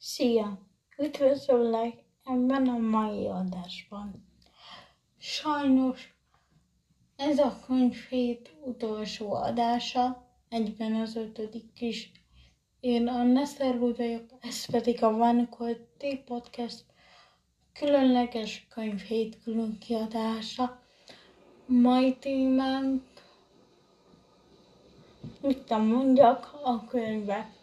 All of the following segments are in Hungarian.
Szia! Üdvözöllek ebben a mai adásban. Sajnos ez a könyvhét utolsó adása, egyben az ötödik is. Én Anna Szervú vagyok, ez pedig a Van T Podcast különleges könyvhét külön kiadása. Mai témánk, mit mondjak, a könyvek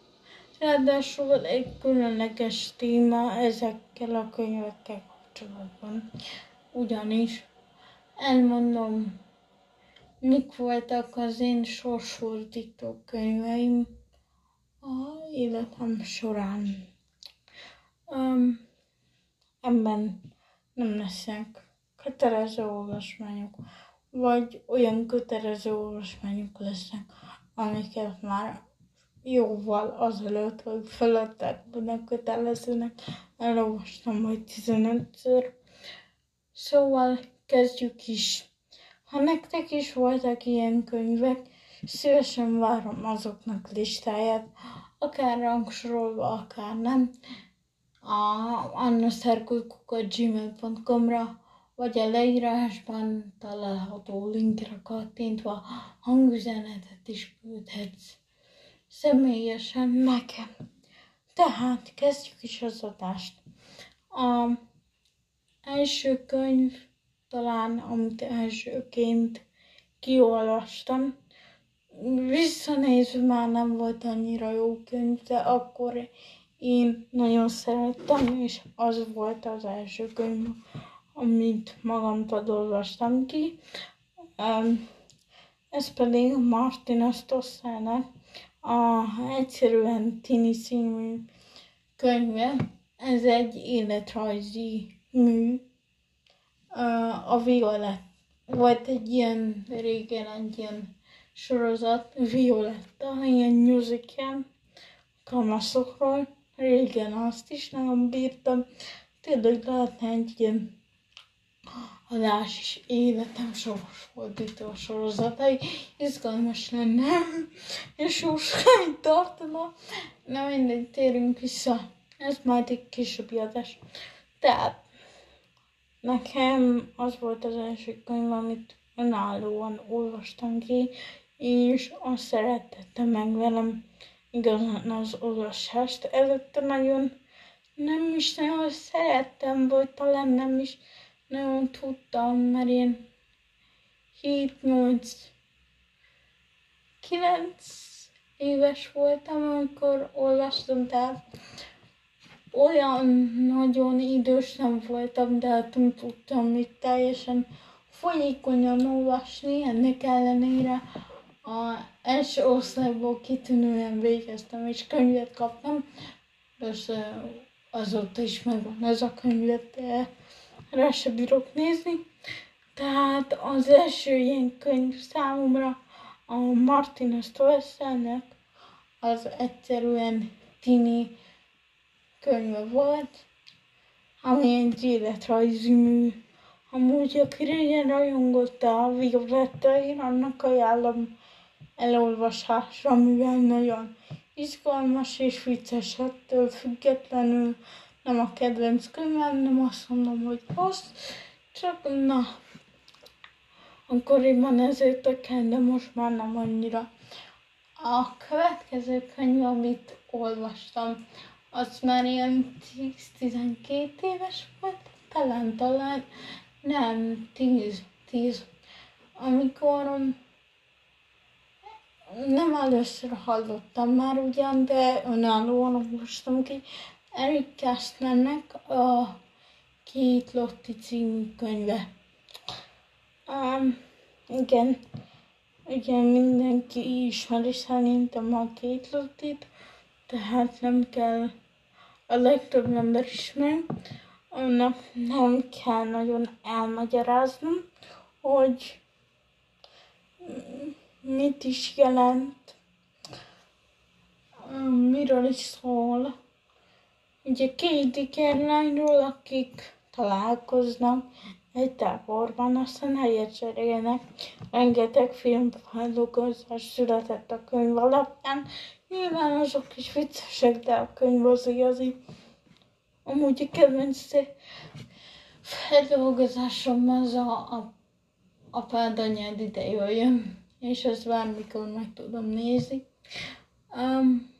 Ráadásul egy különleges téma ezekkel a könyvekkel kapcsolatban. Ugyanis elmondom, mik voltak az én sorsfordító könyveim a életem során. Um, ebben nem lesznek kötelező olvasmányok, vagy olyan kötelező olvasmányok lesznek, amiket már jóval azelőtt, hogy volna kötelezőnek, elolvastam majd 15-ször. Szóval kezdjük is. Ha nektek is voltak ilyen könyvek, szívesen várom azoknak listáját, akár rangsorolva, akár nem, a annaszerkulkukat.gmail.com-ra, vagy a leírásban található linkre kattintva hangüzenetet is küldhetsz személyesen nekem. Tehát kezdjük is az adást. A első könyv, talán amit elsőként kiolvastam, visszanézve már nem volt annyira jó könyv, de akkor én nagyon szerettem, és az volt az első könyv, amit magamtól olvastam ki. Ez pedig Martin Stosselnek a egyszerűen Tini című könyve. Ez egy életrajzi mű. A Violett. Volt egy ilyen régen egy ilyen sorozat, Violetta, ilyen musical kamaszokról. Régen azt is nagyon bírtam. Tényleg lehetne egy ilyen adás is életem sorsfordító sorozatai. Izgalmas lenne, és sorskány tartana. Na mindegy, térünk vissza. Ez majd egy későbbi adás. Tehát nekem az volt az első könyv, amit önállóan olvastam ki, és azt szeretette meg velem igazán az olvasást. Előtte nagyon nem is nagyon szerettem, vagy talán nem is tudtam, mert én 7, 8, 9 éves voltam, amikor olvastam, tehát olyan nagyon idős nem voltam, de hát nem tudtam mit teljesen folyékonyan olvasni, ennek ellenére a első osztályból kitűnően végeztem, és könyvet kaptam. Persze azóta is megvan ez a könyvet, de rá se bírok nézni. Tehát az első ilyen könyv számomra a Martin Stoesselnek az egyszerűen tini könyve volt, ami egy életrajzi mű. Amúgy, aki régen rajongott a Violettaért, annak ajánlom elolvasásra, mivel nagyon izgalmas és vicces ettől függetlenül nem a kedvenc könyvem, nem azt mondom, hogy rossz, csak na, akkoriban ezért kell, de most már nem annyira. A következő könyv, amit olvastam, az már ilyen 10-12 éves volt, talán, talán, nem, 10, 10, amikor nem először hallottam már ugyan, de önállóan olvastam ki, Eric Kastnernek a Két Lotti című könyve. Um, igen, igen, mindenki ismeri szerintem a Két Lottit, tehát nem kell a legtöbb ember ismerni, annak nem kell nagyon elmagyaráznom, hogy mit is jelent, miről is szól Ugye két ikerlányról, akik találkoznak egy táborban, aztán helyet cserélnek. Rengeteg filmfeldolgozás született a könyv alapján. Nyilván azok is viccesek, de a könyv az igazi. amúgy a kedvenc feldolgozásom az a, a, a példanyád ide jöjjön, és ezt bármikor meg tudom nézni. Um,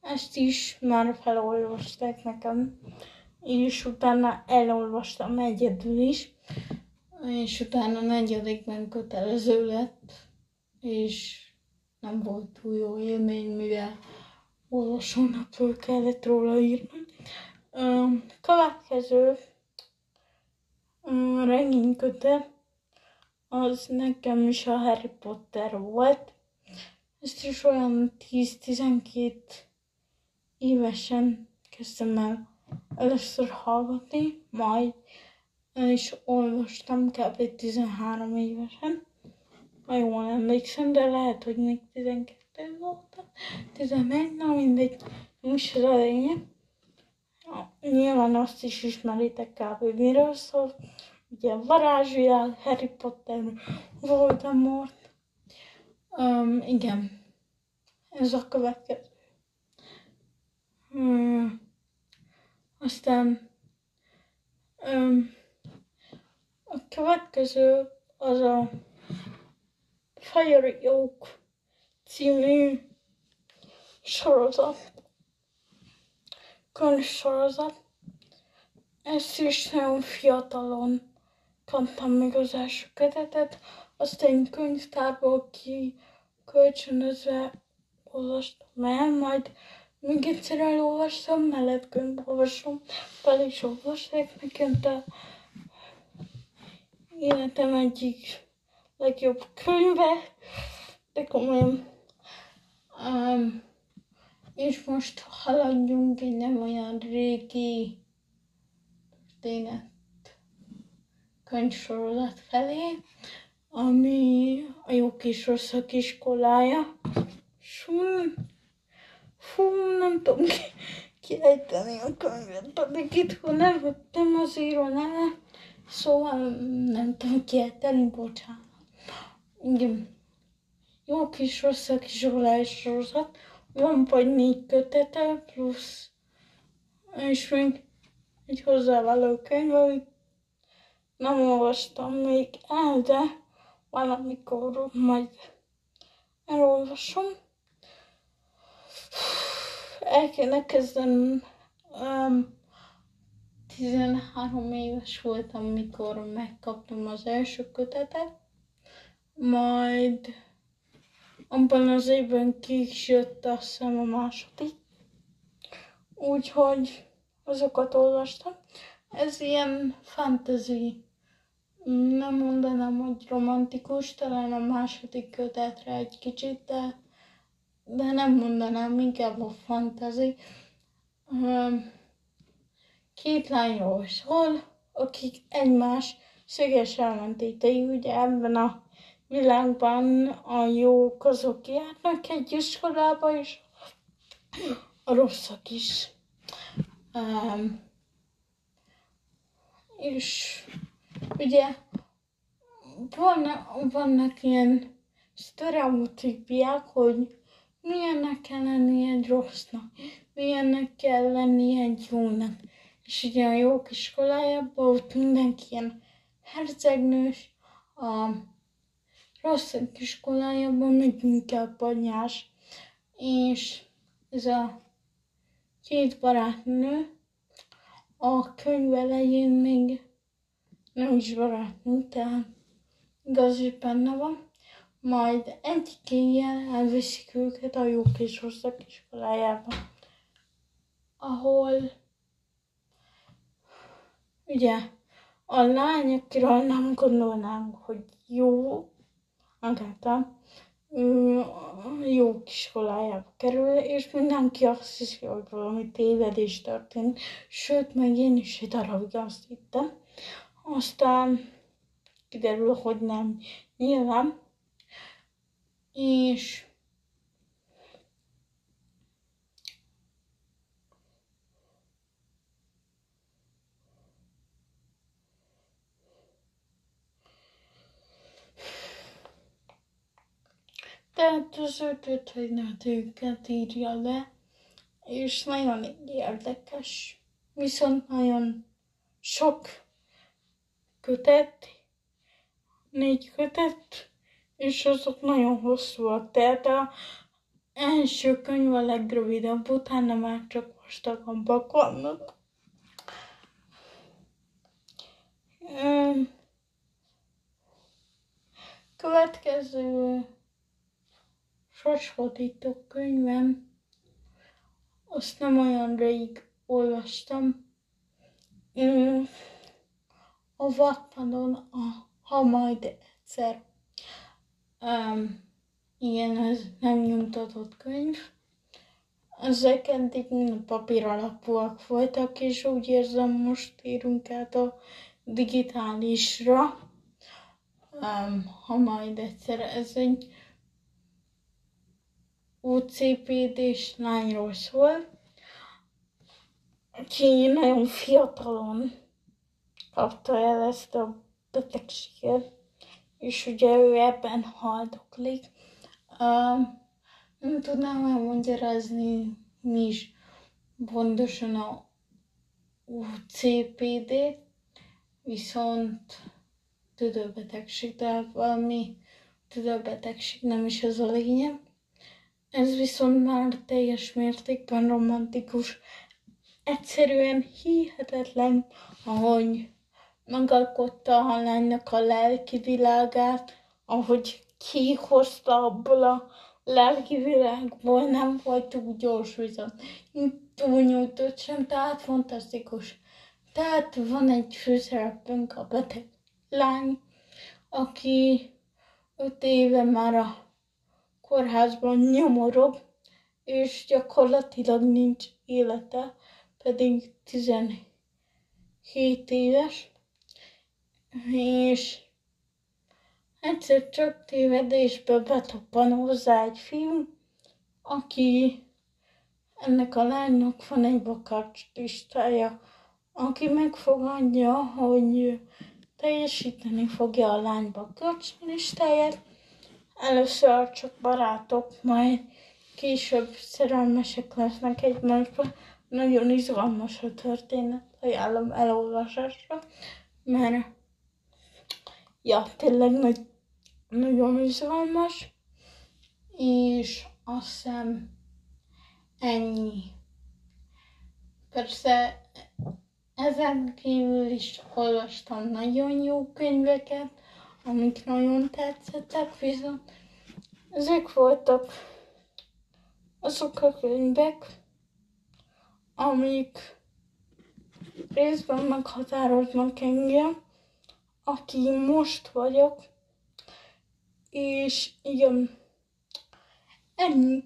ezt is már felolvasták nekem, és utána elolvastam egyedül is, és utána negyedikben kötelező lett, és nem volt túl jó élmény, mivel olvasónapról kellett róla írni. Következő regénykötet az nekem is a Harry Potter volt. Ezt is olyan 10-12 évesen kezdtem el először hallgatni, majd is olvastam kb. 13 évesen. Ha jól emlékszem, de lehet, hogy még 12 voltam. 11, na mindegy, most az a lényeg. Nyilván azt is ismeritek kb. miről szól. Ugye varázsvilág, Harry Potter, Voldemort. Um, igen, ez a következő. Hmm. Aztán um, a következő az a Fire Oak című sorozat, könyvsorozat. Ezt is nagyon fiatalon kaptam meg az első kötetet, azt egy könyvtárból ki kölcsönözve olvastam el, majd még egyszer elolvastam, mellett könyvolvasom, fel is olvasták nekem, de életem egyik legjobb könyve, de komolyan. Um, és most haladjunk egy nem olyan régi történet könyvsorozat felé, ami a jó kis rosszak iskolája. Fú, fú, nem tudom ki, kiejteni a könyvet, pedig itt nem vettem az író neve, szóval nem tudom kiejteni, bocsánat. Igen. Jó kis rosszak iskolája sorozat, van vagy négy kötete, plusz és még egy hozzávaló könyv, amit nem olvastam még el, de valamikor majd elolvasom. El kéne kezdenem. Um, 13 éves voltam, mikor megkaptam az első kötetet, majd abban az évben ki is jött a szem a második. Úgyhogy azokat olvastam. Ez ilyen fantasy nem mondanám, hogy romantikus, talán a második kötetre egy kicsit, de, de nem mondanám, inkább a fantasy. Két lányról szól, akik egymás szöges ellentétei, ugye ebben a világban a jók azok járnak egy iskolába, és a rosszak is. Um, és ugye vannak, vannak ilyen sztereotípiák, hogy milyennek kell lenni egy rossznak, milyennek kell lenni egy jónak. És ugye a jók iskolájában ott mindenki ilyen hercegnős, a rosszak iskolájában meg inkább anyás. És ez a két barátnő a könyv elején még nem is barátnő, tehát igaz, hogy benne van. Majd egyik éjjel elviszik őket a jó kis rosszak iskolájába, ahol ugye a lány, akiről nem gondolnánk, hogy jó, Agáta, jó iskolájába kerül, és mindenki azt hiszi, hogy valami tévedés történt, sőt, meg én is egy darabig azt hittem. Aztán kiderül, hogy nem nyilván. És Tehát az ötöt, hogy őket írja le, és nagyon érdekes. Viszont nagyon sok kötet, négy kötet, és azok nagyon hosszúak. Tehát a első könyv a legrövidebb, utána már csak vastagabbak vannak. Következő sorsfordító könyvem, azt nem olyan rég olvastam. A Wattpadon, a Ha majd egyszer. Um, igen, ez nem nyomtatott könyv. Ezek eddig papír alapúak voltak, és úgy érzem, most érünk át a digitálisra. Um, ha majd egyszer ez egy UCPD-s lányról szól, aki nagyon fiatalon kapta el ezt a betegséget, és ugye ő ebben haldoklik. Uh, nem tudnám elmagyarázni, mi is pontosan a UCPD, viszont tüdőbetegség, de valami tüdőbetegség nem is az a lényeg. Ez viszont már teljes mértékben romantikus. Egyszerűen hihetetlen, ahogy megalkotta a lánynak a lelki világát, ahogy kihozta abból a lelki világból, nem volt túl gyors, viszont túl nyújtott sem, tehát fantasztikus. Tehát van egy főszerepünk, a beteg lány, aki öt éve már a kórházban nyomorog, és gyakorlatilag nincs élete, pedig 17 éves, és egyszer csak tévedésből betoppan hozzá egy fiú, aki ennek a lánynak van egy bakács listája, aki megfogadja, hogy teljesíteni fogja a lány bakács listáját, Először csak barátok, majd később szerelmesek lesznek egymásba. Nagyon izgalmas a történet, ajánlom elolvasásra, mert ja, tényleg nagy, nagyon izgalmas, és azt hiszem ennyi. Persze ezen kívül is olvastam nagyon jó könyveket, amik nagyon tetszettek, viszont ezek voltak azok a könyvek, amik részben meghatároznak engem, aki most vagyok, és igen, ennyi.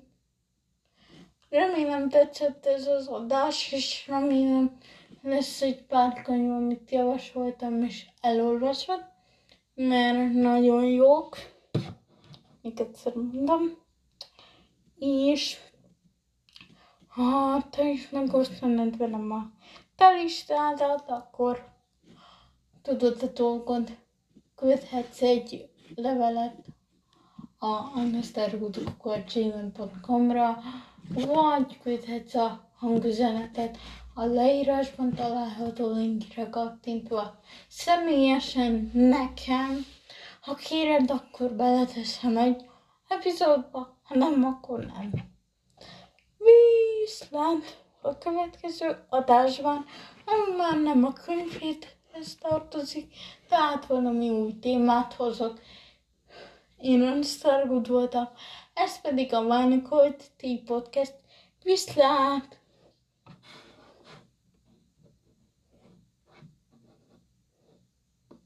Remélem tetszett ez az adás, és remélem lesz egy pár könyv, amit javasoltam, és elolvasott mert nagyon jók, még egyszer mondom, és ha te is megosztanád velem a te listádat, akkor dolgod, küldhetsz egy levelet a anastergudukor.gmail.com-ra, vagy küldhetsz a hangüzenetet a leírásban található linkre kattintva személyesen nekem. Ha kéred, akkor beleteszem egy epizódba, ha nem, akkor nem. Viszlát a következő adásban, már nem a könyvéthez tartozik, tehát valami új témát hozok. Én Ron Stargood voltam, ez pedig a Ványkolt Tea Podcast. Viszlát!